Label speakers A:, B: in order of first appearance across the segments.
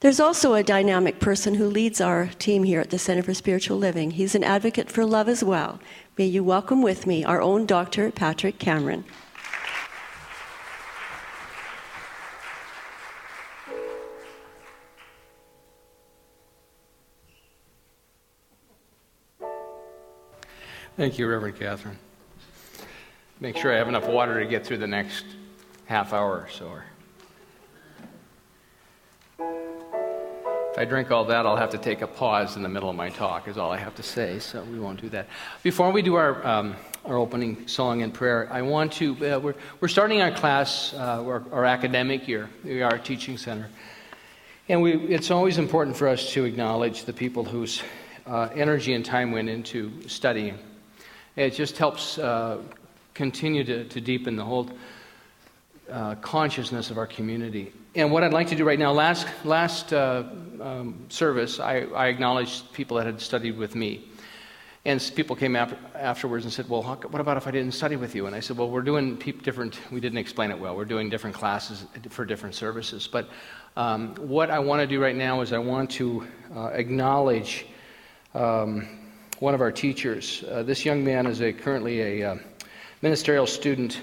A: There's also a dynamic person who leads our team here at the Center for Spiritual Living. He's an advocate for love as well. May you welcome with me our own Dr. Patrick Cameron.
B: Thank you, Reverend Catherine. Make sure I have enough water to get through the next half hour or so. I drink all that, I'll have to take a pause in the middle of my talk, is all I have to say, so we won't do that. Before we do our, um, our opening song and prayer, I want to, uh, we're, we're starting our class, uh, our, our academic year. We are a teaching center. And we, it's always important for us to acknowledge the people whose uh, energy and time went into studying. It just helps uh, continue to, to, deepen the whole uh, consciousness of our community. And what I'd like to do right now, last, last uh, um, service, I, I, acknowledged people that had studied with me. And people came ap- afterwards and said, Well, what about if I didn't study with you? And I said, Well, we're doing different, we didn't explain it well. We're doing different classes for different services. But um, what I want to do right now is I want to uh, acknowledge um, one of our teachers. Uh, this young man is a, currently a uh, ministerial student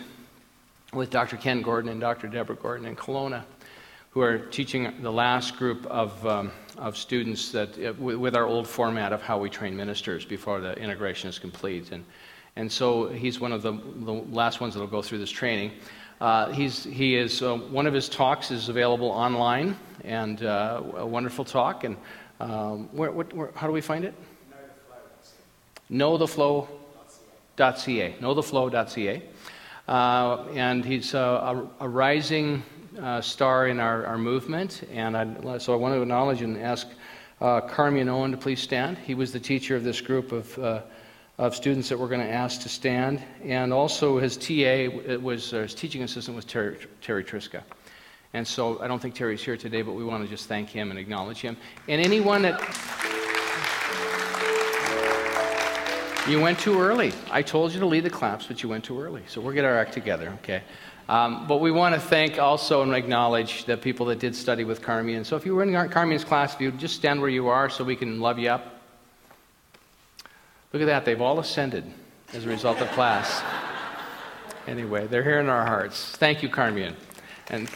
B: with Dr. Ken Gordon and Dr. Deborah Gordon in Kelowna, who are teaching the last group of, um, of students that, uh, w- with our old format of how we train ministers before the integration is complete. And, and so he's one of the, the last ones that will go through this training. Uh, he's, he is, uh, one of his talks is available online, and uh, a wonderful talk. And um, where, what, where, how do we find it? knowtheflow.ca. Knowtheflow.ca. Uh, and he's a, a rising uh, star in our, our movement. And I, so I want to acknowledge and ask uh, Carmian Owen to please stand. He was the teacher of this group of, uh, of students that we're going to ask to stand. And also his TA was, his teaching assistant was Terry, Terry Triska. And so I don't think Terry's here today, but we want to just thank him and acknowledge him. And anyone that. You went too early. I told you to lead the claps, but you went too early. So we'll get our act together, okay? Um, but we want to thank also and acknowledge the people that did study with Carmian. So if you were in Carmian's class, if you just stand where you are so we can love you up. Look at that. They've all ascended as a result of class. Anyway, they're here in our hearts. Thank you, Carmian. And,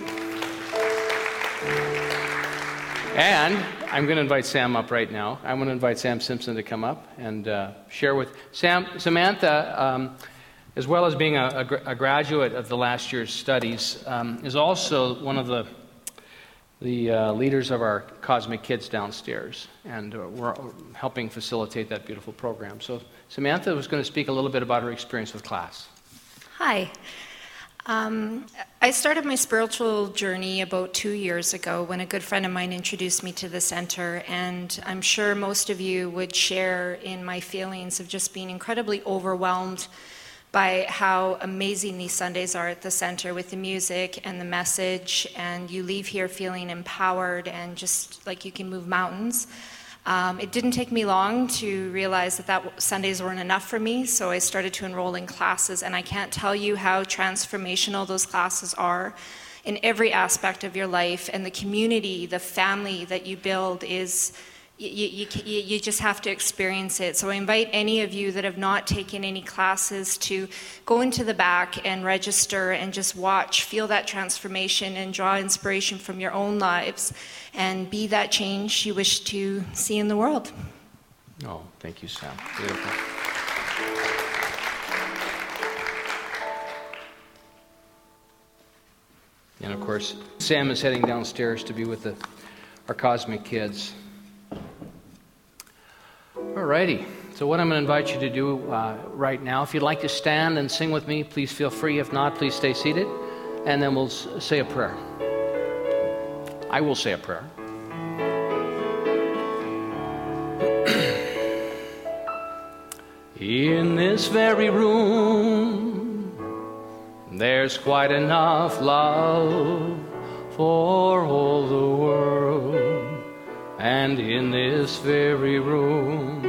B: and I'm going to invite Sam up right now. I'm going to invite Sam Simpson to come up and uh, share with Sam. Samantha, um, as well as being a, a, a, graduate of the last year's studies, um, is also one of the the uh, leaders of our Cosmic Kids downstairs, and uh, we're helping facilitate that beautiful program. So Samantha was going to speak a little bit about her experience with class.
C: Hi. Um, I started my spiritual journey about two years ago when a good friend of mine introduced me to the center, and I'm sure most of you would share in my feelings of just being incredibly overwhelmed by how amazing these Sundays are at the center with the music and the message, and you leave here feeling empowered and just like you can move mountains. Um, it didn't take me long to realize that, that Sundays weren't enough for me, so I started to enroll in classes, and I can't tell you how transformational those classes are in every aspect of your life, and the community, the family that you build is you, you, you, just have to experience it. So I invite any of you that have not taken any classes to go into the back and register and just watch, feel that transformation, and draw inspiration from your own lives and be that change you wish to see in the world.
B: Oh, thank you, Sam. Beautiful. And of course, Sam is heading downstairs to be with the, our cosmic kids. Alrighty. So, what I'm going to invite you to do uh, right now, if you'd like to stand and sing with me, please feel free. If not, please stay seated, and then we'll say a prayer. I will say a prayer. In this very room, there's quite enough love for all the world. And in this very room,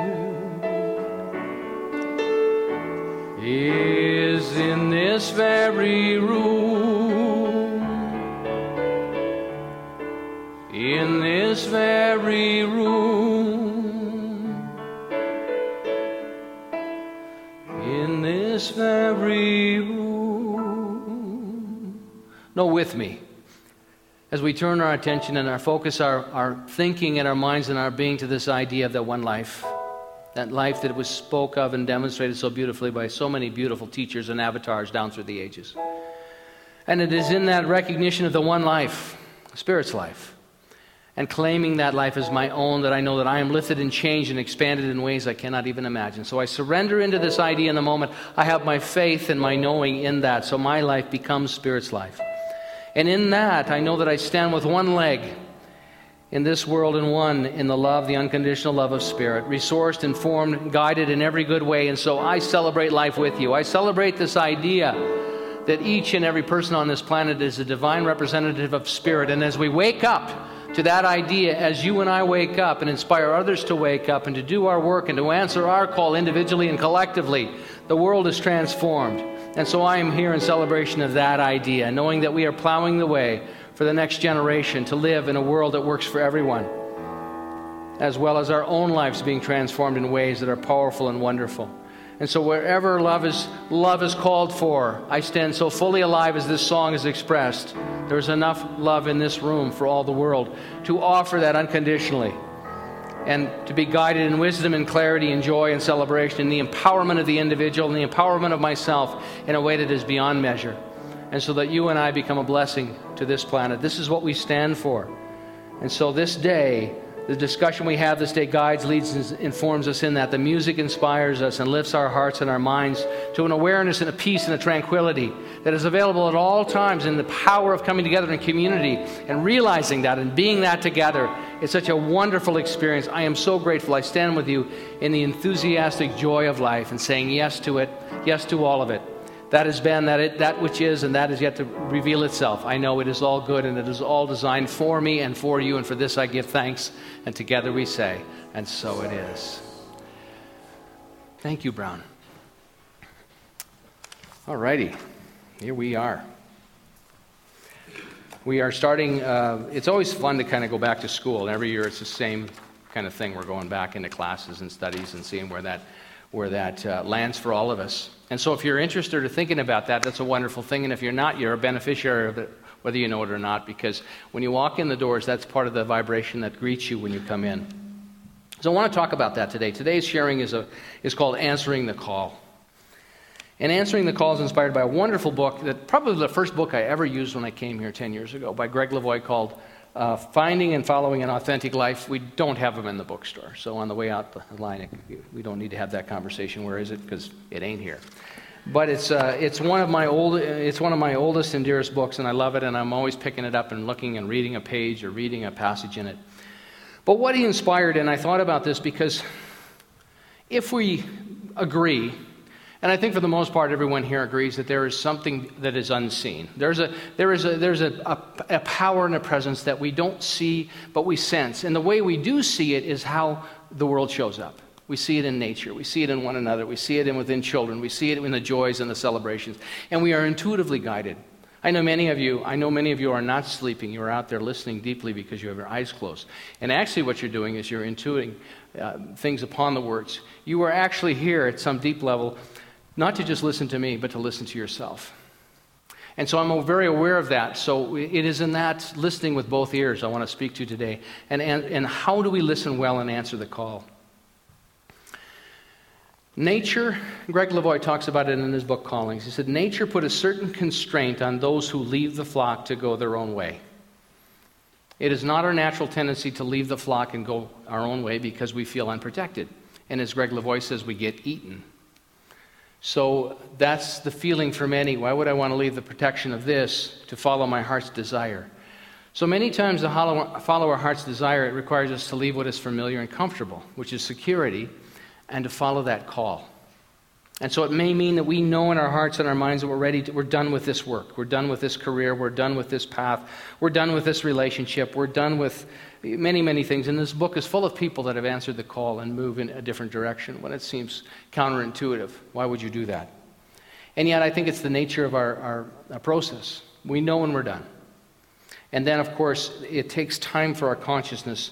B: is in this very room. In this very room. In this very room. No, with me. As we turn our attention and our focus, our, our thinking and our minds and our being to this idea of that one life that life that was spoke of and demonstrated so beautifully by so many beautiful teachers and avatars down through the ages. And it is in that recognition of the one life, Spirit's life, and claiming that life as my own that I know that I am lifted and changed and expanded in ways I cannot even imagine. So I surrender into this idea in the moment. I have my faith and my knowing in that. So my life becomes Spirit's life. And in that, I know that I stand with one leg in this world and one in the love, the unconditional love of Spirit, resourced, informed, guided in every good way. And so I celebrate life with you. I celebrate this idea that each and every person on this planet is a divine representative of Spirit. And as we wake up to that idea, as you and I wake up and inspire others to wake up and to do our work and to answer our call individually and collectively, the world is transformed. And so I am here in celebration of that idea, knowing that we are plowing the way for the next generation to live in a world that works for everyone, as well as our own lives being transformed in ways that are powerful and wonderful. And so wherever love is love is called for, I stand so fully alive as this song is expressed. There's enough love in this room for all the world to offer that unconditionally. And to be guided in wisdom and clarity and joy and celebration in the empowerment of the individual and the empowerment of myself in a way that is beyond measure and so that you and I become a blessing to this planet. This is what we stand for. And so this day, the discussion we have this day guides, leads, and informs us in that. The music inspires us and lifts our hearts and our minds to an awareness and a peace and a tranquility that is available at all times in the power of coming together in community and realizing that and being that together. It's such a wonderful experience. I am so grateful. I stand with you in the enthusiastic joy of life and saying yes to it, yes to all of it that has been, that, it, that which is, and that is yet to reveal itself. I know it is all good and it is all designed for me and for you, and for this I give thanks. And together we say, and so it is. Thank you, Brown. All righty, here we are. We are starting, uh, it's always fun to kind of go back to school. And every year it's the same kind of thing. We're going back into classes and studies and seeing where that, where that uh, lands for all of us. And so, if you're interested or thinking about that, that's a wonderful thing. And if you're not, you're a beneficiary of it, whether you know it or not, because when you walk in the doors, that's part of the vibration that greets you when you come in. So, I want to talk about that today. Today's sharing is, a, is called Answering the Call. And Answering the Call is inspired by a wonderful book that probably the first book I ever used when I came here 10 years ago by Gregg Levoy called uh, Finding and Following an Authentic Life. We don't have them in the bookstore. So on the way out the line, we don't need to have that conversation. Where is it? Because it ain't here. But it's, uh, it's, one of my old, it's one of my oldest and dearest books, and I love it, and I'm always picking it up and looking and reading a page or reading a passage in it. But what he inspired, and I thought about this because if we agree and I think for the most part, everyone here agrees that there is something that is unseen. There's a, there is a, there's a, a, a, power and a presence that we don't see, but we sense. And the way we do see it is how the world shows up. We see it in nature. We see it in one another. We see it in within children. We see it in the joys and the celebrations. And we are intuitively guided. I know many of you, I know many of you are not sleeping. You are out there listening deeply because you have your eyes closed. And actually what you're doing is you're intuiting uh, things upon the words. You are actually here at some deep level not to just listen to me, but to listen to yourself. And so I'm very aware of that. So it is in that listening with both ears I want to speak to today. And, and, and how do we listen well and answer the call? Nature, Gregg Levoy talks about it in his book Callings. He said, Nature put a certain constraint on those who leave the flock to go their own way. It is not our natural tendency to leave the flock and go our own way because we feel unprotected. And as Gregg Levoy says, we get eaten. So that's the feeling for many. Why would I want to leave the protection of this to follow my heart's desire? So many times, to follow our heart's desire, it requires us to leave what is familiar and comfortable, which is security, and to follow that call. And so it may mean that we know in our hearts and our minds that we're ready, to, we're done with this work, we're done with this career, we're done with this path, we're done with this relationship, we're done with many, many things. And this book is full of people that have answered the call and move in a different direction when it seems counterintuitive. Why would you do that? And yet, I think it's the nature of our, our, our process. We know when we're done. And then, of course, it takes time for our consciousness,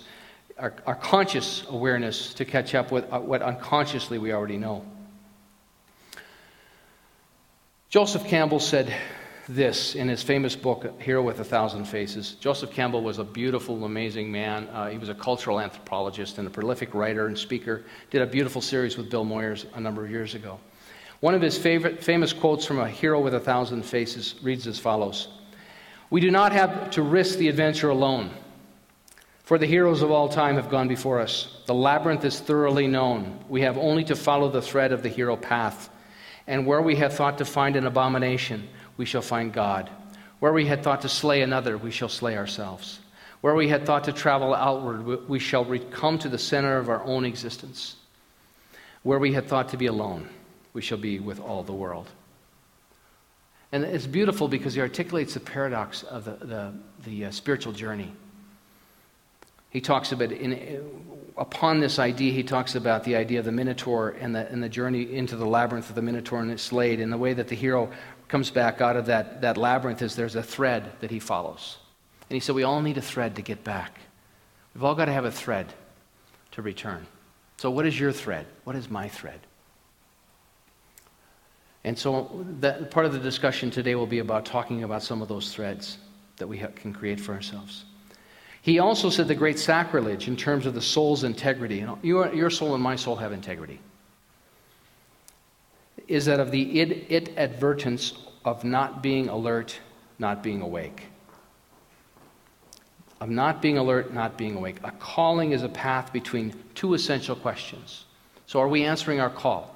B: our, our conscious awareness to catch up with uh, what unconsciously we already know. Joseph Campbell said this in his famous book, Hero with a Thousand Faces. Joseph Campbell was a beautiful, amazing man. Uh, he was a cultural anthropologist and a prolific writer and speaker. Did a beautiful series with Bill Moyers a number of years ago. One of his favorite, famous quotes from A Hero with a Thousand Faces reads as follows We do not have to risk the adventure alone, for the heroes of all time have gone before us. The labyrinth is thoroughly known. We have only to follow the thread of the hero path and where we have thought to find an abomination, we shall find God. Where we had thought to slay another, we shall slay ourselves. Where we had thought to travel outward, we shall come to the center of our own existence. Where we had thought to be alone, we shall be with all the world. And it's beautiful because he articulates the paradox of the, the, the uh, spiritual journey. He talks about, in, upon this idea, he talks about the idea of the Minotaur and the, and the journey into the labyrinth of the Minotaur and its Slade, and the way that the hero comes back out of that, that labyrinth is there's a thread that he follows. And he said, We all need a thread to get back. We've all got to have a thread to return. So, what is your thread? What is my thread? And so, that, part of the discussion today will be about talking about some of those threads that we can create for ourselves. He also said the great sacrilege in terms of the soul's integrity. And your, your soul and my soul have integrity. Is that of the id, it advertence of not being alert, not being awake. Of not being alert, not being awake. A calling is a path between two essential questions. So, are we answering our call?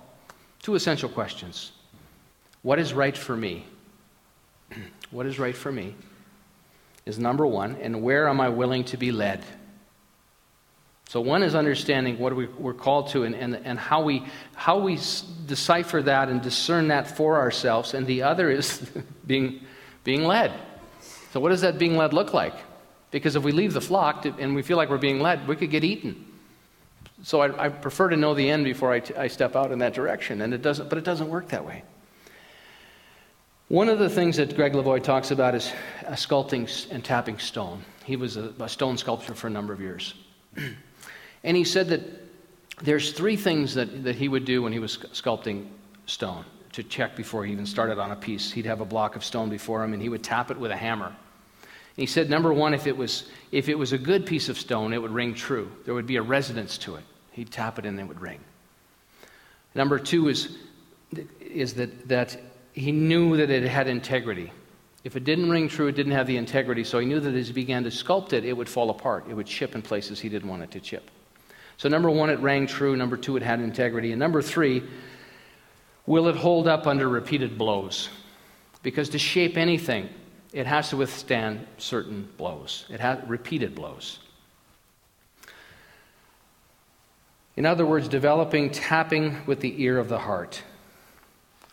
B: Two essential questions. What is right for me? what is right for me? is number one, and where am I willing to be led? So, one is understanding what we, are called to and, and, and how, we, how we decipher that and discern that for ourselves, and the other is being, being led. So, what does that being led look like? Because if we leave the flock and we feel like we're being led, we could get eaten. So, I, I prefer to know the end before I, t- I step out in that direction, and it doesn't, but it doesn't work that way. One of the things that Gregg Levoy talks about is sculpting and tapping stone. He was a, a stone sculptor for a number of years. and he said that there's three things that, that he would do when he was sculpting stone to check before he even started on a piece. He'd have a block of stone before him and he would tap it with a hammer. And he said, number one, if it, was, if it was a good piece of stone, it would ring true. There would be a resonance to it. He'd tap it and it would ring. Number two is, is that, that he knew that it had integrity. If it didn't ring true, it didn't have the integrity, so he knew that as he began to sculpt it, it would fall apart. It would chip in places he didn't want it to chip. So, number one, it rang true. Number two, it had integrity. And number three, will it hold up under repeated blows? Because to shape anything, it has to withstand certain blows, it has repeated blows. In other words, developing tapping with the ear of the heart.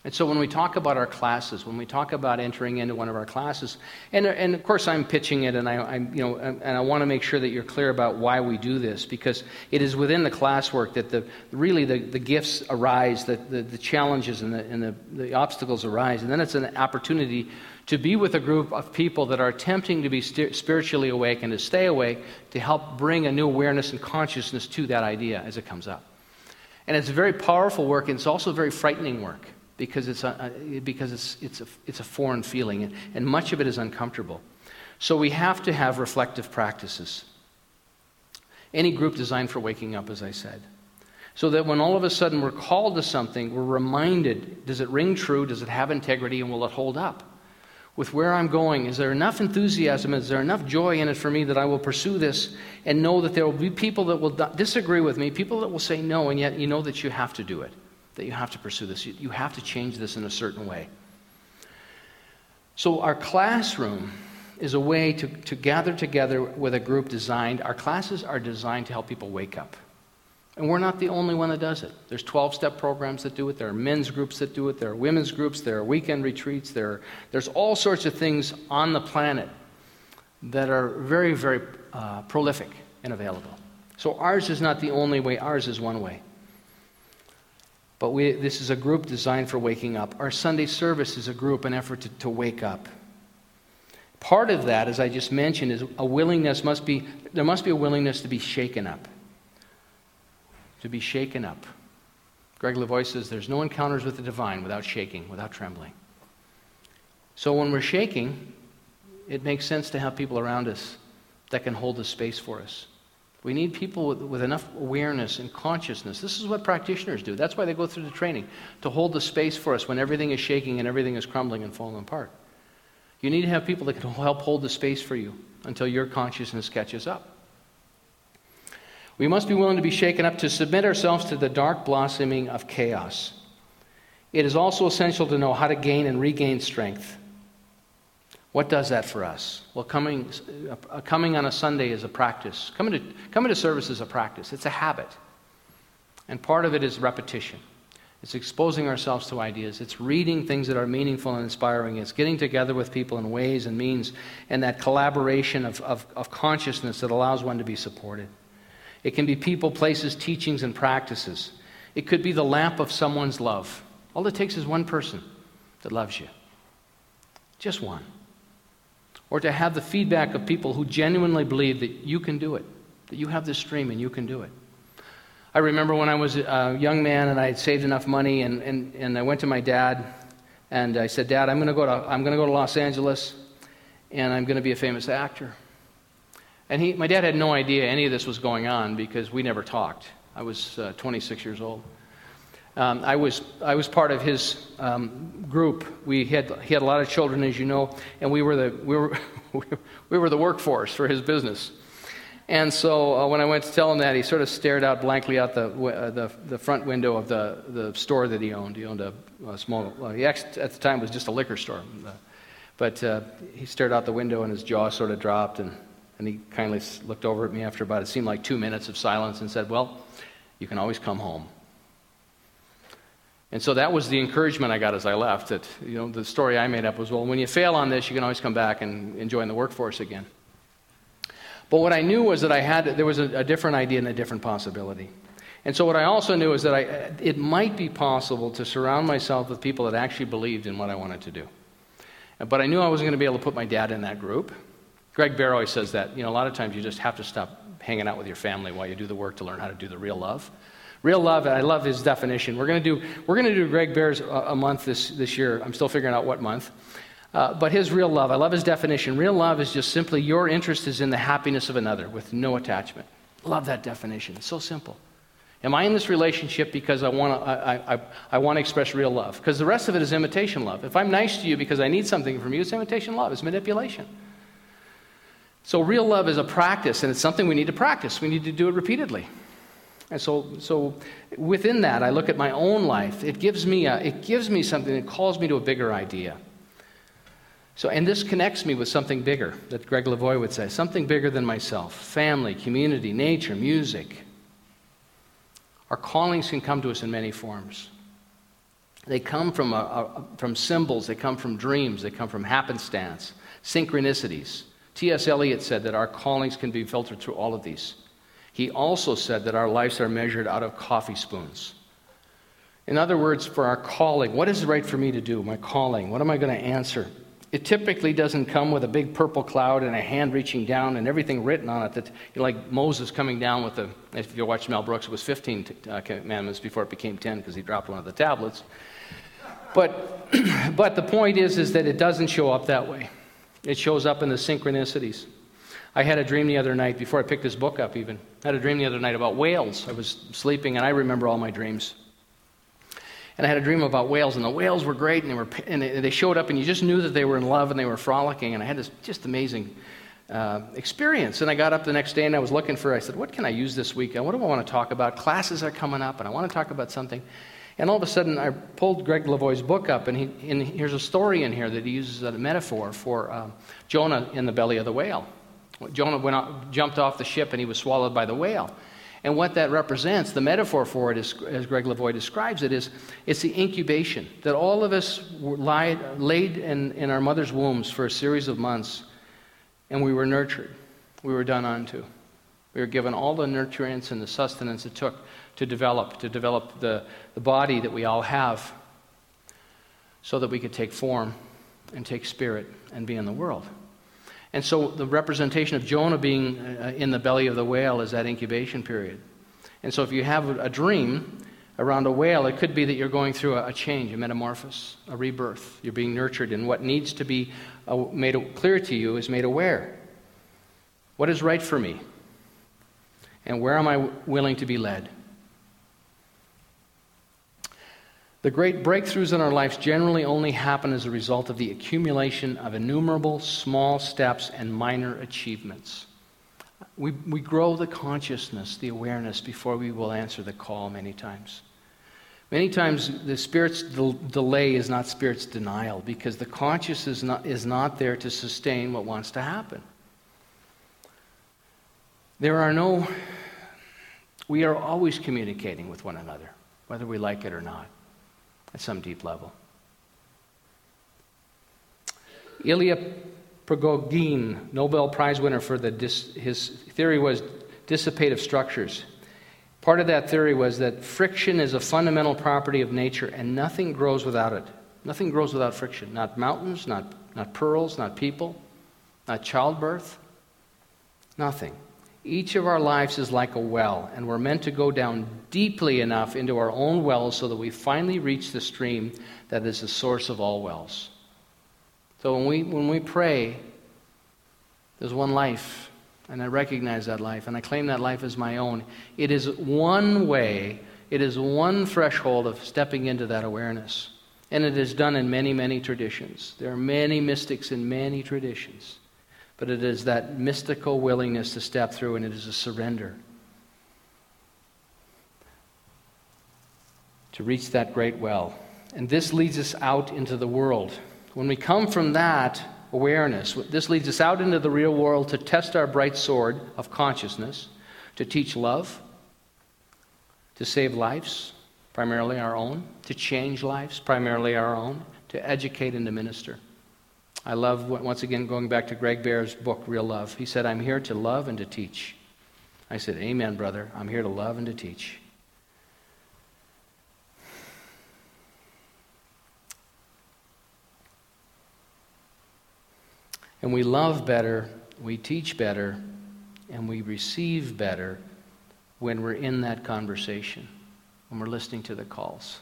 B: And so when we talk about our classes, when we talk about entering into one of our classes, and, and of course I'm pitching it, and I, I you know, and I want to make sure that you're clear about why we do this, because it is within the classwork that the really the, the gifts arise, that the, the challenges and, the, and the, the obstacles arise, and then it's an opportunity to be with a group of people that are attempting to be spiritually awake and to stay awake to help bring a new awareness and consciousness to that idea as it comes up. And it's very powerful work, and it's also very frightening work because it's a, because it's, it's, a, it's a foreign feeling, and much of it is uncomfortable. So we have to have reflective practices. Any group designed for waking up, as I said. So that when all of a sudden we're called to something, we're reminded does it ring true? Does it have integrity? And will it hold up? With where I'm going, is there enough enthusiasm? Is there enough joy in it for me that I will pursue this and know that there will be people that will disagree with me, people that will say no, and yet you know that you have to do it? That you have to pursue this. You, have to change this in a certain way. So, our classroom is a way to, to gather together with a group designed, our classes are designed to help people wake up. And we're not the only one that does it. There's 12 step programs that do it, there are men's groups that do it, there are women's groups, there are weekend retreats, there are, there's all sorts of things on the planet that are very, very uh, prolific and available. So ours is not the only way, ours is one way. But we, this is a group designed for waking up. Our Sunday service is a group, an effort to, to wake up. Part of that, as I just mentioned, is a willingness must be, there must be a willingness to be shaken up. To be shaken up. Gregg Levoy says there's no encounters with the divine without shaking, without trembling. So when we're shaking, it makes sense to have people around us that can hold the space for us. We need people with, with, enough awareness and consciousness. This is what practitioners do. That's why they go through the training, to hold the space for us when everything is shaking and everything is crumbling and falling apart. You need to have people that can help hold the space for you until your consciousness catches up. We must be willing to be shaken up to submit ourselves to the dark blossoming of chaos. It is also essential to know how to gain and regain strength. What does that for us? Well, coming, uh, coming on a Sunday is a practice. Coming to, coming to service is a practice, it's a habit. And part of it is repetition. It's exposing ourselves to ideas. It's reading things that are meaningful and inspiring. It's getting together with people in ways and means and that collaboration of, of, of consciousness that allows one to be supported. It can be people, places, teachings, and practices. It could be the lamp of someone's love. All it takes is one person that loves you. Just one or to have the feedback of people who genuinely believe that you can do it, that you have this dream and you can do it. I remember when I was a young man and I had saved enough money, and, and, and I went to my dad and I said, Dad, I'm going to go to, I'm going to, go to Los Angeles and I'm going to be a famous actor. And he, my dad had no idea any of this was going on because we never talked. I was uh, 26 years old. Um, I, was, I was part of his um, group. We had, he had a lot of children, as you know, and we were the, we were, we were the workforce for his business. And so uh, when I went to tell him that, he sort of stared out blankly out the, uh, the, the, front window of the, the store that he owned. He owned a, a small, well, he actually, at the time was just a liquor store. But uh, he stared out the window and his jaw sort of dropped. And, and he kindly looked over at me after about, it seemed like two minutes of silence and said, Well, you can always come home. And so that was the encouragement I got as I left. That you know, the story I made up was, well, when you fail on this, you can always come back and join the workforce again. But what I knew was that I had there was a, a different idea and a different possibility. And so what I also knew is that I, it might be possible to surround myself with people that actually believed in what I wanted to do. But I knew I wasn't going to be able to put my dad in that group. Greg Baer always says that. You know, a lot of times you just have to stop hanging out with your family while you do the work to learn how to do the real love. Real love, and I love his definition. We're going to do, we're going to do Greg Baer's a, month this, this year. I'm still figuring out what month. Uh, but his real love, I love his definition. Real love is just simply your interest is in the happiness of another with no attachment. Love that definition. It's so simple. Am I in this relationship because I want to I, I, I want to express real love? Because the rest of it is imitation love. If I'm nice to you because I need something from you, it's imitation love. It's manipulation. So real love is a practice, and it's something we need to practice. We need to do it repeatedly. And so, so within that, I look at my own life. It gives me, a, it gives me something that calls me to a bigger idea. So, and this connects me with something bigger that Gregg Levoy would say something bigger than myself family, community, nature, music. Our callings can come to us in many forms. They come from, a, a, from symbols, they come from dreams, they come from happenstance, synchronicities. T.S. Eliot said that our callings can be filtered through all of these. He also said that our lives are measured out of coffee spoons. In other words, for our calling, what is right for me to do? My calling, what am I going to answer? It typically doesn't come with a big purple cloud and a hand reaching down and everything written on it. That like Moses coming down with the. If you watch Mel Brooks, it was 15 uh, commandments before it became 10 because he dropped one of the tablets. But, but the point is, is that it doesn't show up that way. It shows up in the synchronicities. I had a dream the other night, before I picked this book up even. I had a dream the other night about whales. I was sleeping, and I remember all my dreams. And I had a dream about whales, and the whales were great, and they, were, and they showed up, and you just knew that they were in love and they were frolicking. And I had this just amazing uh, experience. And I got up the next day, and I was looking for, I said, what can I use this weekend? What do I want to talk about? Classes are coming up, and I want to talk about something. And all of a sudden, I pulled Gregg Levoy's book up, and, he, and here's a story in here that he uses as a metaphor for uh, Jonah in the belly of the whale. Jonah went out, jumped off the ship and he was swallowed by the whale. And what that represents, the metaphor for it, is, as Gregg Levoy describes it, is it's the incubation that all of us lied, laid in, in our mother's wombs for a series of months, and we were nurtured. We were done unto. We were given all the nutrients and the sustenance it took to develop, to develop the, the body that we all have, so that we could take form and take spirit and be in the world. And so the representation of Jonah being uh, in the belly of the whale is that incubation period. And so if you have a dream around a whale, it could be that you're going through a change, a metamorphosis, a rebirth. You're being nurtured, and what needs to be uh, made clear to you is made aware. What is right for me? And where am I willing to be led? The great breakthroughs in our lives generally only happen as a result of the accumulation of innumerable small steps and minor achievements. We, we grow the consciousness, the awareness, before we will answer the call many times. Many times, the Spirit's del- delay is not Spirit's denial because the consciousness is not, is not there to sustain what wants to happen. There are no, we are always communicating with one another, whether we like it or not at some deep level. Ilya Prigogine, Nobel Prize winner for the dis, his theory was dissipative structures. Part of that theory was that friction is a fundamental property of nature and nothing grows without it. Nothing grows without friction. Not mountains, not, not pearls, not people, not childbirth. Nothing. Each of our lives is like a well, and we're meant to go down deeply enough into our own wells so that we finally reach the stream that is the source of all wells. So when we, when we pray, there's one life, and I recognize that life, and I claim that life as my own. It is one way, it is one threshold of stepping into that awareness. And it is done in many, many traditions. There are many mystics in many traditions but it is that mystical willingness to step through, and it is a surrender to reach that great well. And this leads us out into the world. When we come from that awareness, this leads us out into the real world to test our bright sword of consciousness, to teach love, to save lives, primarily our own, to change lives, primarily our own, to educate and to minister. I love, once again, going back to Greg Baer's book, Real Love. He said, I'm here to love and to teach. I said, Amen, brother. I'm here to love and to teach. And we love better, we teach better, and we receive better when we're in that conversation, when we're listening to the calls,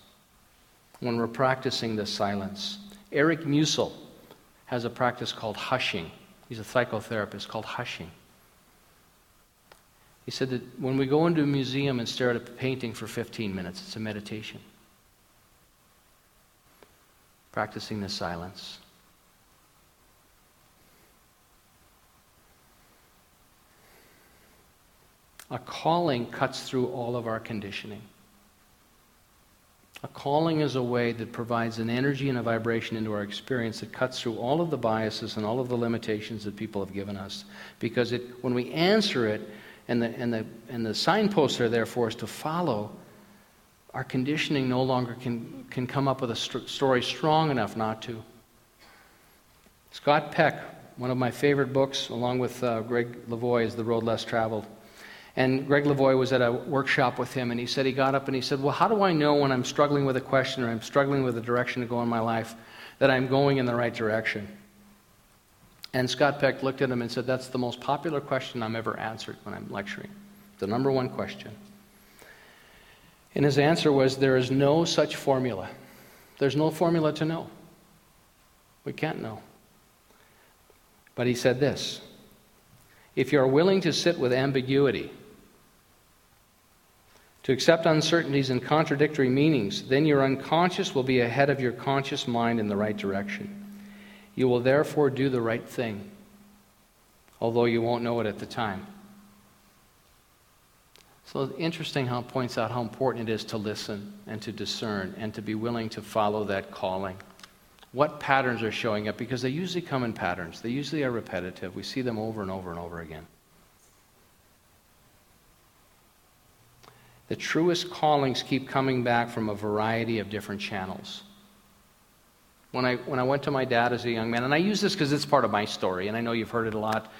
B: when we're practicing the silence. Eric Musil has a practice called hushing. He's a psychotherapist called hushing. He said that when we go into a museum and stare at a painting for 15 minutes, it's a meditation. Practicing the silence. A calling cuts through all of our conditioning. A calling is a way that provides an energy and a vibration into our experience that cuts through all of the biases and all of the limitations that people have given us. Because it, when we answer it, and the, and, the, and the signposts are there for us to follow, our conditioning no longer can, can come up with a st- story strong enough not to. Scott Peck, one of my favorite books, along with uh, Gregg Levoy, is The Road Less Traveled. And Gregg Levoy was at a workshop with him, and he said he got up and he said, Well, how do I know when I'm struggling with a question or I'm struggling with a direction to go in my life that I'm going in the right direction? And Scott Peck looked at him and said, That's the most popular question I'm ever answered when I'm lecturing. The number one question. And his answer was, There is no such formula. There's no formula to know. We can't know. But he said this If you're willing to sit with ambiguity, to accept uncertainties and contradictory meanings, then your unconscious will be ahead of your conscious mind in the right direction. You will therefore do the right thing, although you won't know it at the time. So it's interesting how it points out how important it is to listen and to discern and to be willing to follow that calling. What patterns are showing up? Because they usually come in patterns. They usually are repetitive. We see them over and over and over again. The truest callings keep coming back from a variety of different channels. When I, when I went to my dad as a young man, and I use this because it's part of my story, and I know you've heard it a lot.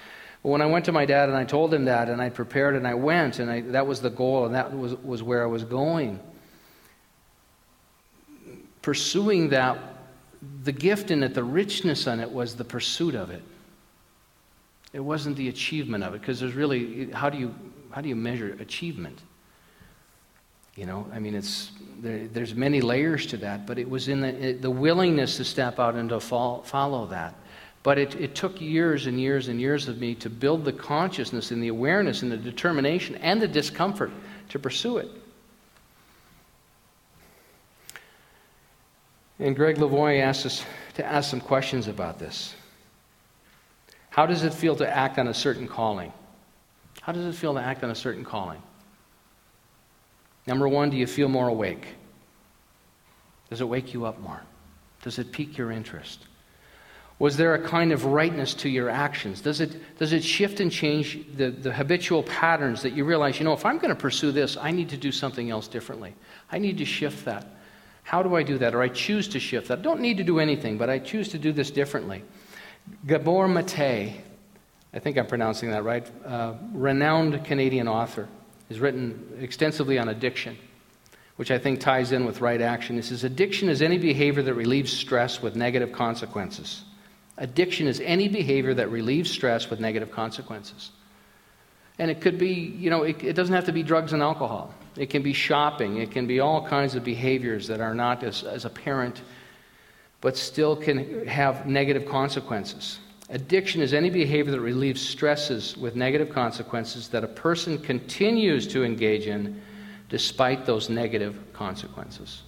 B: But when I went to my dad and I told him that, and I prepared and I went, and I, that was the goal, and that was, was where I was going. Pursuing that, the gift in it, the richness in it, was the pursuit of it. It wasn't the achievement of it, because there's really, how do you, how do you measure achievement? You know, I mean, it's, there, there's many layers to that, but it was in the, the willingness to step out and to follow, follow that. But it, it took years and years and years of me to build the consciousness and the awareness and the determination and the discomfort to pursue it. And Gregg Levoy asked us to ask some questions about this. How does it feel to act on a certain calling? How does it feel to act on a certain calling? Number one, do you feel more awake? Does it wake you up more? Does it pique your interest? Was there a kind of rightness to your actions? Does it, does it shift and change the, the habitual patterns that you realize, you know, if I'm going to pursue this, I need to do something else differently? I need to shift that. How do I do that? Or I choose to shift that. I don't need to do anything, but I choose to do this differently. Gabor Mate, I think I'm pronouncing that right, uh, renowned Canadian author has written extensively on addiction, which I think ties in with right action. He says addiction is any behavior that relieves stress with negative consequences. Addiction is any behavior that relieves stress with negative consequences. And it could be, you know, it, it, doesn't have to be drugs and alcohol. It can be shopping. It can be all kinds of behaviors that are not as, as apparent, but still can have negative consequences. Addiction is any behavior that relieves stresses with negative consequences that a person continues to engage in despite those negative consequences.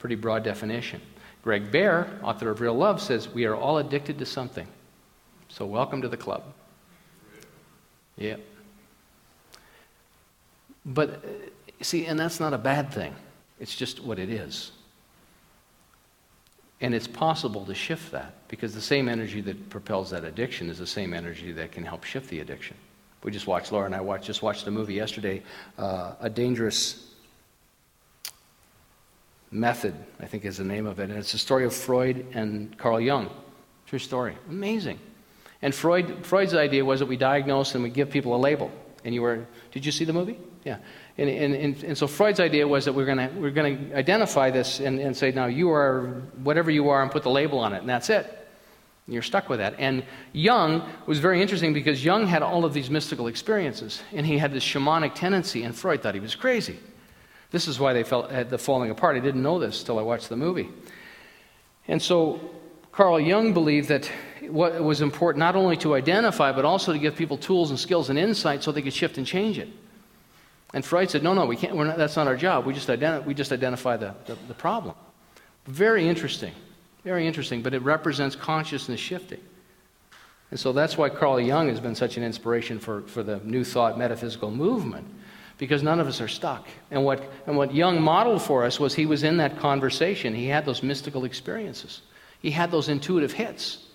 B: Pretty broad definition. Greg Baer, author of Real Love, says we are all addicted to something. So, welcome to the club. Yeah. But, uh, see, and that's not a bad thing. It's just what it is. And it's possible to shift that because the same energy that propels that addiction is the same energy that can help shift the addiction. We just watched, Laura and I watched, just watched a movie yesterday, uh, A Dangerous Method, I think is the name of it. And it's the story of Freud and Carl Jung. True story. Amazing. And Freud, Freud's idea was that we diagnose and we give people a label. And you were, did you see the movie? Yeah. And, and, and, and so Freud's idea was that we're going we're to identify this and, and say, now you are whatever you are and put the label on it, and that's it. You're stuck with that. And Jung was very interesting because Jung had all of these mystical experiences, and he had this shamanic tendency, and Freud thought he was crazy. This is why they felt had uh, the falling apart. I didn't know this till I watched the movie. And so Carl Jung believed that what was important not only to identify, but also to give people tools and skills and insight so they could shift and change it. And Freud said, no, no, we can't, not, that's not our job. We just, identi- we just identify the, the, the problem. Very interesting. Very interesting, but it represents consciousness shifting. And so that's why Carl Jung has been such an inspiration for, for the New Thought metaphysical movement, because none of us are stuck. And what, and what Jung modeled for us was he was in that conversation. He had those mystical experiences, he had those intuitive hits.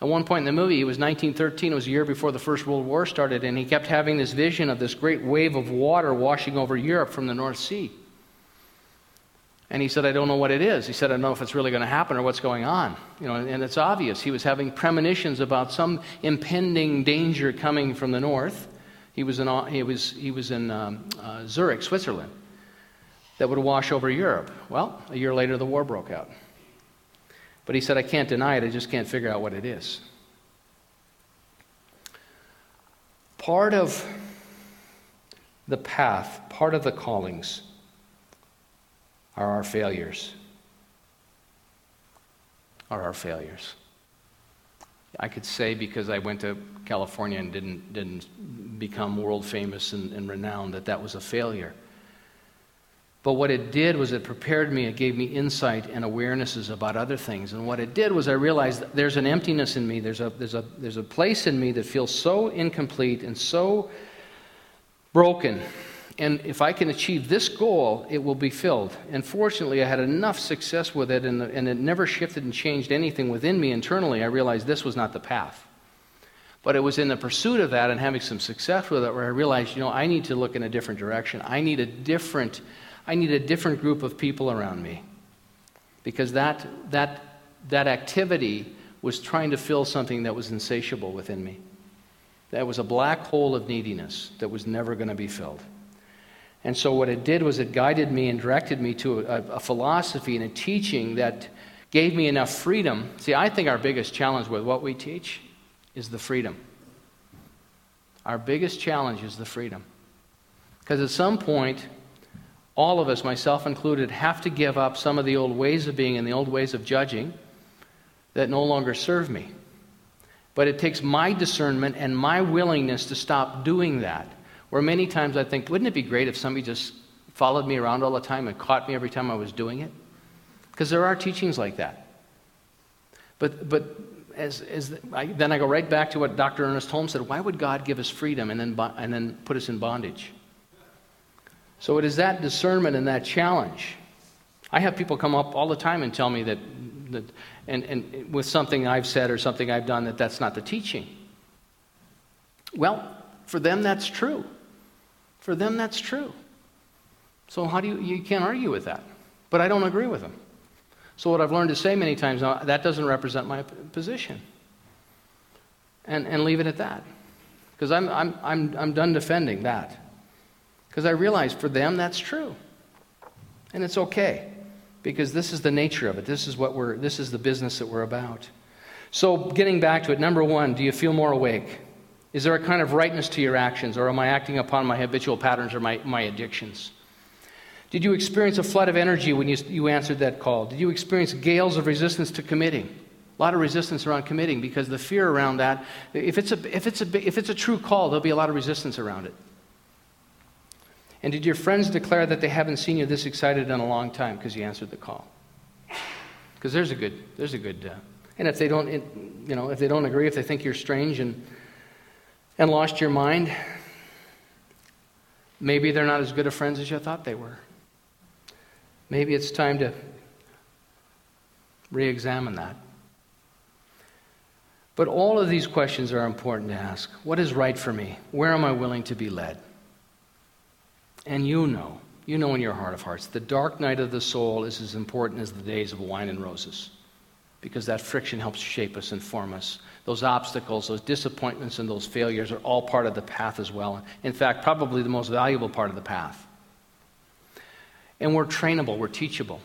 B: At one point in the movie, it was 1913, it was a year before the First World War started, and he kept having this vision of this great wave of water washing over Europe from the North Sea. And he said, I don't know what it is. He said, I don't know if it's really going to happen or what's going on. You know, and it's obvious. He was having premonitions about some impending danger coming from the north. He was in, he was, he was in um, uh, Zurich, Switzerland, that would wash over Europe. Well, a year later, the war broke out. But he said, I can't deny it, I just can't figure out what it is. Part of the path, part of the callings, are our failures. Are our failures. I could say because I went to California and didn't, didn't become world famous and, and renowned that that was a failure. But what it did was it prepared me, it gave me insight and awarenesses about other things. And what it did was I realized there's an emptiness in me, there's a, there's, a, there's a place in me that feels so incomplete and so broken. And if I can achieve this goal, it will be filled. And fortunately, I had enough success with it, and, and it never shifted and changed anything within me internally. I realized this was not the path. But it was in the pursuit of that and having some success with it where I realized, you know, I need to look in a different direction. I need a different, I need a different group of people around me. Because that, that, that activity was trying to fill something that was insatiable within me. That was a black hole of neediness that was never going to be filled. And so, what it did was it guided me and directed me to a, a, philosophy and a teaching that gave me enough freedom. See, I think our biggest challenge with what we teach is the freedom. Our biggest challenge is the freedom. Because at some point, all of us, myself included, have to give up some of the old ways of being and the old ways of judging that no longer serve me. But it takes my discernment and my willingness to stop doing that. Where many times I think, wouldn't it be great if somebody just followed me around all the time and caught me every time I was doing it? Because there are teachings like that. But, but as, as I, then I go right back to what Dr. Ernest Holmes said why would God give us freedom and then, and then put us in bondage? So it is that discernment and that challenge. I have people come up all the time and tell me that, that and, and with something I've said or something I've done, that that's not the teaching. Well, for them, that's true. For them, that's true. So how do you, you can't argue with that. But I don't agree with them. So, what I've learned to say many times now, that doesn't represent my position. And, and leave it at that. Because I'm, I'm, I'm, I'm done defending that. Because I realize for them that's true. And it's okay. Because this is the nature of it. This is what we're this is the business that we're about. So getting back to it, number one, do you feel more awake? Is there a kind of rightness to your actions, or am I acting upon my habitual patterns or my, my addictions? Did you experience a flood of energy when you, you answered that call? Did you experience gales of resistance to committing? A lot of resistance around committing because the fear around that, if it's a, if it's a, if it's a true call, there'll be a lot of resistance around it. And did your friends declare that they haven't seen you this excited in a long time because you answered the call? Because there's a good, there's a good, uh, and if they don't, you know, if they don't agree, if they think you're strange and, and lost your mind, maybe they're not as good of friends as you thought they were. Maybe it's time to re examine that. But all of these questions are important to ask. What is right for me? Where am I willing to be led? And you know, you know in your heart of hearts, the dark night of the soul is as important as the days of wine and roses because that friction helps shape us and form us. Those obstacles, those disappointments, and those failures are all part of the path as well. In fact, probably the most valuable part of the path. And we're trainable, we're teachable.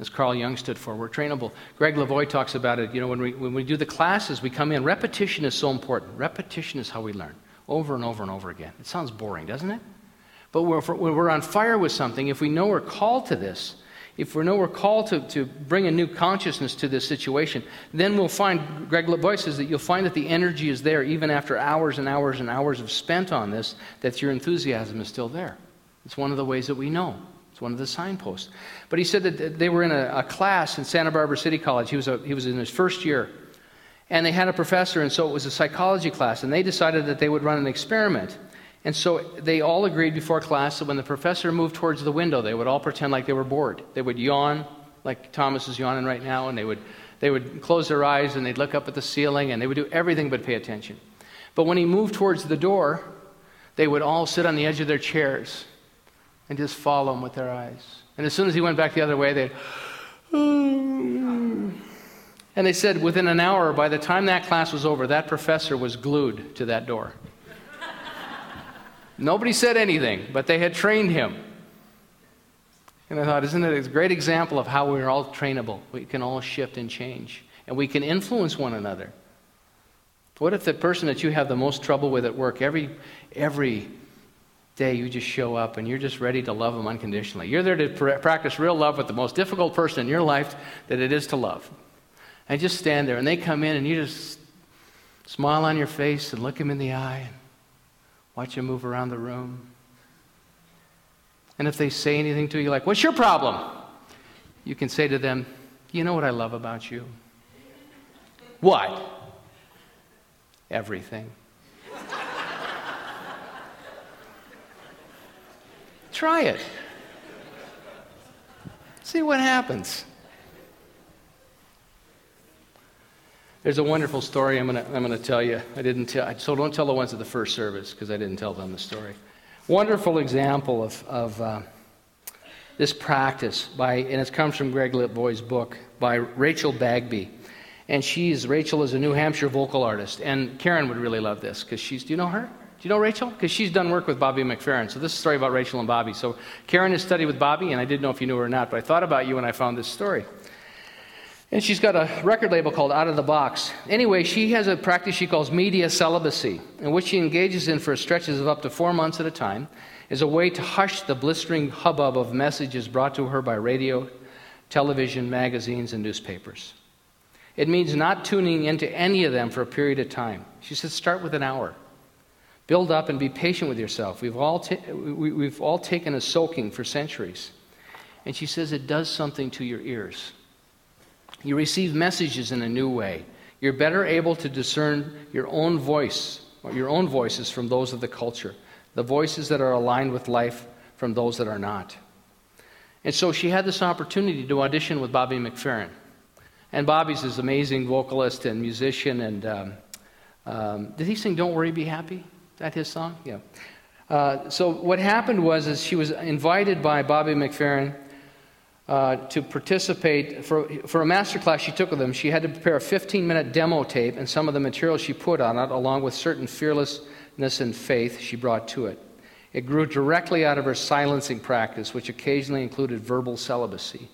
B: As Carl Jung stood for, we're trainable. Gregg Levoy talks about it. You know, when we, when we do the classes, we come in. Repetition is so important. Repetition is how we learn, over and over and over again. It sounds boring, doesn't it? But when we're on fire with something, if we know we're called to this, if we know we're called to, to bring a new consciousness to this situation, then we'll find, Gregg Levoy says that you'll find that the energy is there even after hours and hours and hours of spent on this, that your enthusiasm is still there. It's one of the ways that we know. It's one of the signposts. But he said that they were in a, a class in Santa Barbara City College. He was, a, he was in his first year. And they had a professor, and so it was a psychology class. And they decided that they would run an experiment. And so they all agreed before class that when the professor moved towards the window, they would all pretend like they were bored. They would yawn, like Thomas is yawning right now, and they would, they would close their eyes and they'd look up at the ceiling and they would do everything but pay attention. But when he moved towards the door, they would all sit on the edge of their chairs and just follow him with their eyes. And as soon as he went back the other way, they'd. And they said within an hour, by the time that class was over, that professor was glued to that door. Nobody said anything, but they had trained him. And I thought, isn't it a great example of how we're all trainable? We can all shift and change, and we can influence one another. What if the person that you have the most trouble with at work, every, every day you just show up and you're just ready to love them unconditionally. You're there to pr- practice real love with the most difficult person in your life that it is to love. And just stand there and they come in and you just smile on your face and look them in the eye and watch them move around the room. And if they say anything to you like, What's your problem? You can say to them, You know what I love about you? What? Everything. Try it. See what happens. There's a wonderful story I'm going to I'm gonna tell you. I didn't tell, so don't tell the ones at the first service because I didn't tell them the story. Wonderful example of, of uh, this practice by, and it comes from Gregg Levoy's book by Rachel Bagby. And she's, Rachel is a New Hampshire vocal artist. And Karen would really love this because she's, do you know her? Do you know Rachel? Because she's done work with Bobby McFerrin. So this is a story about Rachel and Bobby. So Karen has studied with Bobby, and I didn't know if you knew her or not, but I thought about you when I found this story. And she's got a record label called Out of the Box. Anyway, she has a practice she calls media celibacy, in which she engages in for stretches of up to four months at a time, as a way to hush the blistering hubbub of messages brought to her by radio, television, magazines, and newspapers. It means not tuning into any of them for a period of time. She says, start with an hour. Build up and be patient with yourself. We've all, ta- we, have all taken a soaking for centuries. And she says it does something to your ears. You receive messages in a new way. You're better able to discern your own voice, your own voices from those of the culture, the voices that are aligned with life from those that are not. And so she had this opportunity to audition with Bobby McFerrin. And Bobby's this amazing vocalist and musician. And um, um, did he sing "Don't Worry, Be Happy"? Is that his song? Yeah. Uh, so what happened was, is she was invited by Bobby McFerrin uh, to participate for, for a master class she took with them. She had to prepare a 15 minute demo tape and some of the material she put on it, along with certain fearlessness and faith she brought to it. It grew directly out of her silencing practice, which occasionally included verbal celibacy.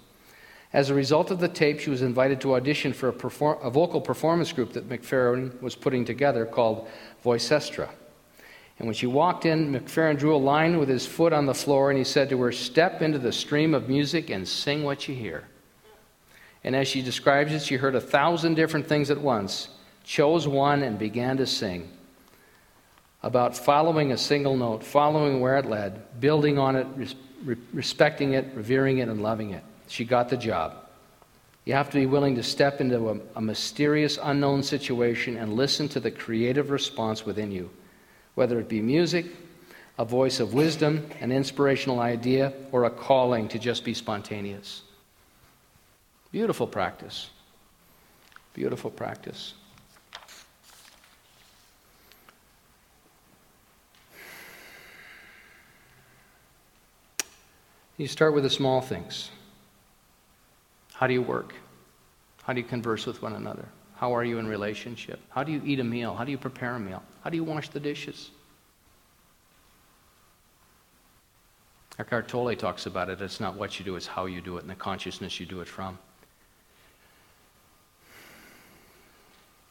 B: As a result of the tape, she was invited to audition for a, perform- a vocal performance group that McFerrin was putting together called Voicestra. And when she walked in, McFerrin drew a line with his foot on the floor and he said to her, Step into the stream of music and sing what you hear. And as she describes it, she heard a thousand different things at once, chose one, and began to sing about following a single note, following where it led, building on it, res- respecting it, revering it, and loving it. She got the job. You have to be willing to step into a, a mysterious, unknown situation and listen to the creative response within you whether it be music, a voice of wisdom, an inspirational idea, or a calling to just be spontaneous. Beautiful practice. Beautiful practice. You start with the small things. How do you work? How do you converse with one another? How are you in relationship? How do you eat a meal? How do you prepare a meal? How do you wash the dishes? Eckhart Tolle talks about it. It's not what you do, it's how you do it and the consciousness you do it from.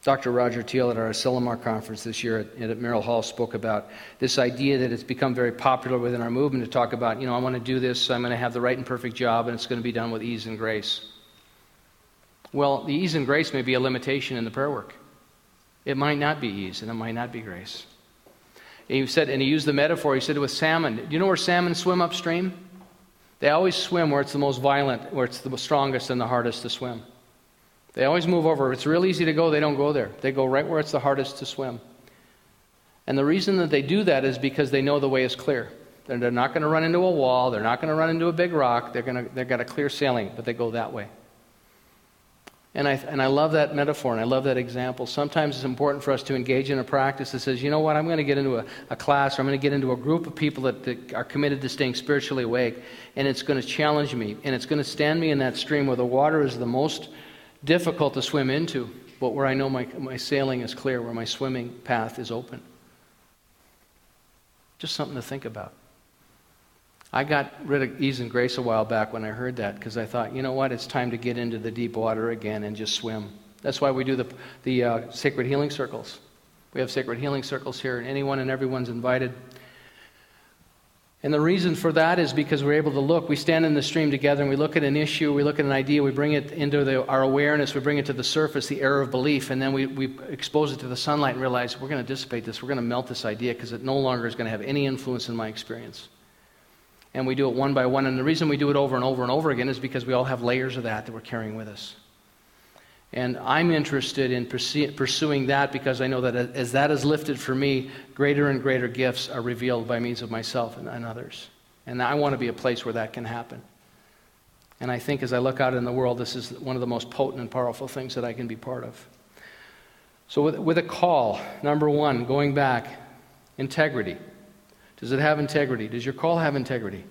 B: Dr. Roger Teel at our Asilomar conference this year at, at Merrill Hall spoke about this idea that it's become very popular within our movement to talk about, you know, I want to do this, so I'm going to have the right and perfect job, and it's going to be done with ease and grace. Well, the ease and grace may be a limitation in the prayer work. It might not be ease and it might not be grace. And he said, and he used the metaphor, he said with salmon. Do you know where salmon swim upstream? They always swim where it's the most violent, where it's the strongest and the hardest to swim. They always move over. If it's real easy to go, they don't go there. They go right where it's the hardest to swim. And the reason that they do that is because they know the way is clear. They're not going to run into a wall. They're not going to run into a big rock. They're going to, they've got a clear sailing, but they go that way. And I, and I love that metaphor and I love that example. Sometimes it's important for us to engage in a practice that says, you know what, I'm going to get into a, a class or I'm going to get into a group of people that, that are committed to staying spiritually awake, and it's going to challenge me and it's going to stand me in that stream where the water is the most difficult to swim into, but where I know my, my sailing is clear, where my swimming path is open. Just something to think about. I got rid of ease and grace a while back when I heard that because I thought, you know what, it's time to get into the deep water again and just swim. That's why we do the, the uh, sacred healing circles. We have sacred healing circles here, and anyone and everyone's invited. And the reason for that is because we're able to look. We stand in the stream together and we look at an issue, we look at an idea, we bring it into the, our awareness, we bring it to the surface, the error of belief, and then we, we expose it to the sunlight and realize we're going to dissipate this, we're going to melt this idea because it no longer is going to have any influence in my experience and we do it one by one. And the reason we do it over and over and over again is because we all have layers of that that we're carrying with us. And I'm interested in pursuing that because I know that as that is lifted for me, greater and greater gifts are revealed by means of myself and, others. And I want to be a place where that can happen. And I think as I look out in the world, this is one of the most potent and powerful things that I can be part of. So, with, with a call, number one, going back, integrity. Does it have integrity? Does your call have integrity?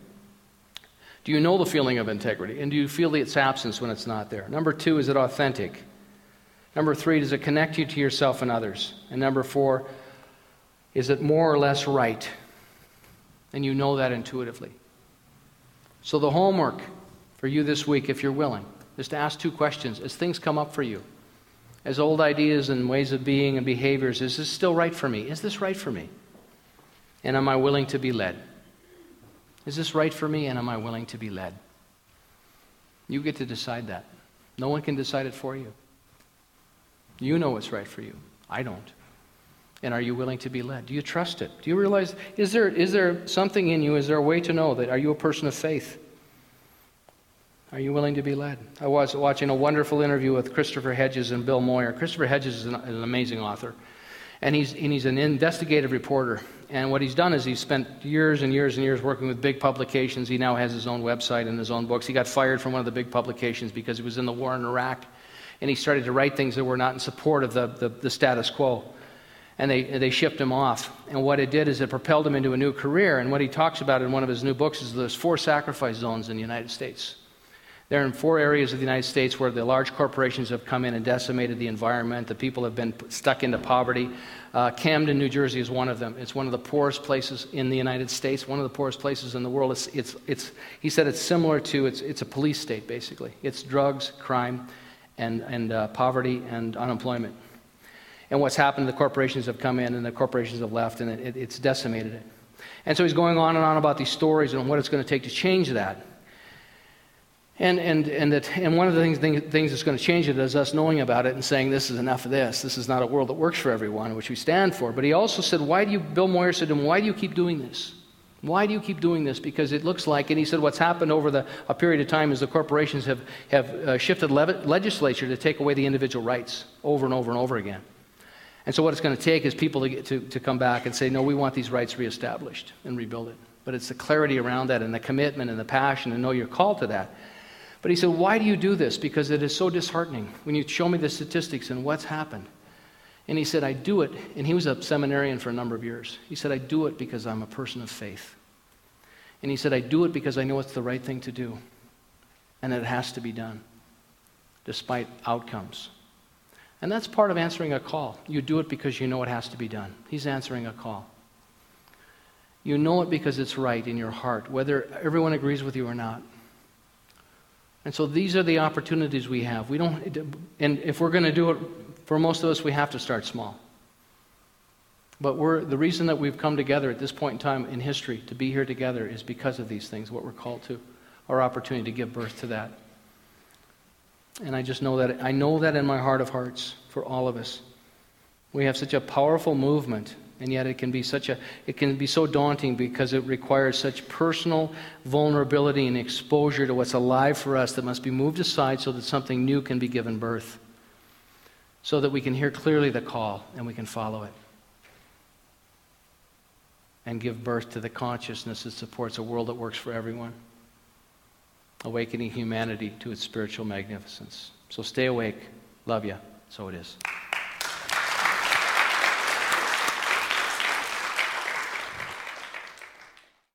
B: Do you know the feeling of integrity? And do you feel its absence when it's not there? Number two, is it authentic? Number three, does it connect you to yourself and others? And number four, is it more or less right? And you know that intuitively. So, the homework for you this week, if you're willing, is to ask two questions as things come up for you. As old ideas and ways of being and behaviors, is this still right for me? Is this right for me? And am I willing to be led? Is this right for me? And am I willing to be led? You get to decide that. No one can decide it for you. You know what's right for you. I don't. And are you willing to be led? Do you trust it? Do you realize, is there, is there something in you? Is there a way to know that? Are you a person of faith? Are you willing to be led? I was watching a wonderful interview with Christopher Hedges and Bill Moyer. Christopher Hedges is an, an amazing author, and he's, and he's an investigative reporter. And what he's done is he's spent years and years and years working with big publications. He now has his own website and his own books. He got fired from one of the big publications because he was in the war in Iraq, and he started to write things that were not in support of the, the, the status quo and they, they shipped him off. And what it did is it propelled him into a new career. And what he talks about in one of his new books is there's four sacrifice zones in the United States. They're in four areas of the United States where the large corporations have come in and decimated the environment. The people have been stuck into poverty. Uh, Camden, New Jersey is one of them. It's one of the poorest places in the United States, one of the poorest places in the world. It's, it's, it's, he said it's similar to, it's, it's a police state, basically. It's drugs, crime, and, and uh, poverty and unemployment. And what's happened, the corporations have come in and the corporations have left, and it, it, it's decimated it. And so he's going on and on about these stories and what it's going to take to change that. And, and, and, that, and one of the things, things that's going to change it is us knowing about it and saying, this is enough of this. This is not a world that works for everyone, which we stand for. But he also said, why do you, Bill Moyer said to him, why do you keep doing this? Why do you keep doing this? Because it looks like, and he said, what's happened over the, a period of time is the corporations have, have uh, shifted le- legislature to take away the individual rights over and over and over again. And so, what it's going to take is people to, get, to, to come back and say, no, we want these rights reestablished and rebuild it. But it's the clarity around that and the commitment and the passion and know you're called to that. But he said, Why do you do this? Because it is so disheartening when you show me the statistics and what's happened. And he said, I do it. And he was a seminarian for a number of years. He said, I do it because I'm a person of faith. And he said, I do it because I know it's the right thing to do. And it has to be done, despite outcomes. And that's part of answering a call. You do it because you know it has to be done. He's answering a call. You know it because it's right in your heart, whether everyone agrees with you or not. And so these are the opportunities we have. We don't, and if we're going to do it, for most of us, we have to start small. But we're, the reason that we've come together at this point in time in history to be here together is because of these things, what we're called to, our opportunity to give birth to that. And I just know that, I know that in my heart of hearts for all of us. We have such a powerful movement, and yet it can be such a, it can be so daunting because it requires such personal vulnerability and exposure to what's alive for us that must be moved aside so that something new can be given birth. So that we can hear clearly the call and we can follow it. And give birth to the consciousness that supports a world that works for everyone awakening humanity to its spiritual magnificence. So stay awake. Love you. So it is.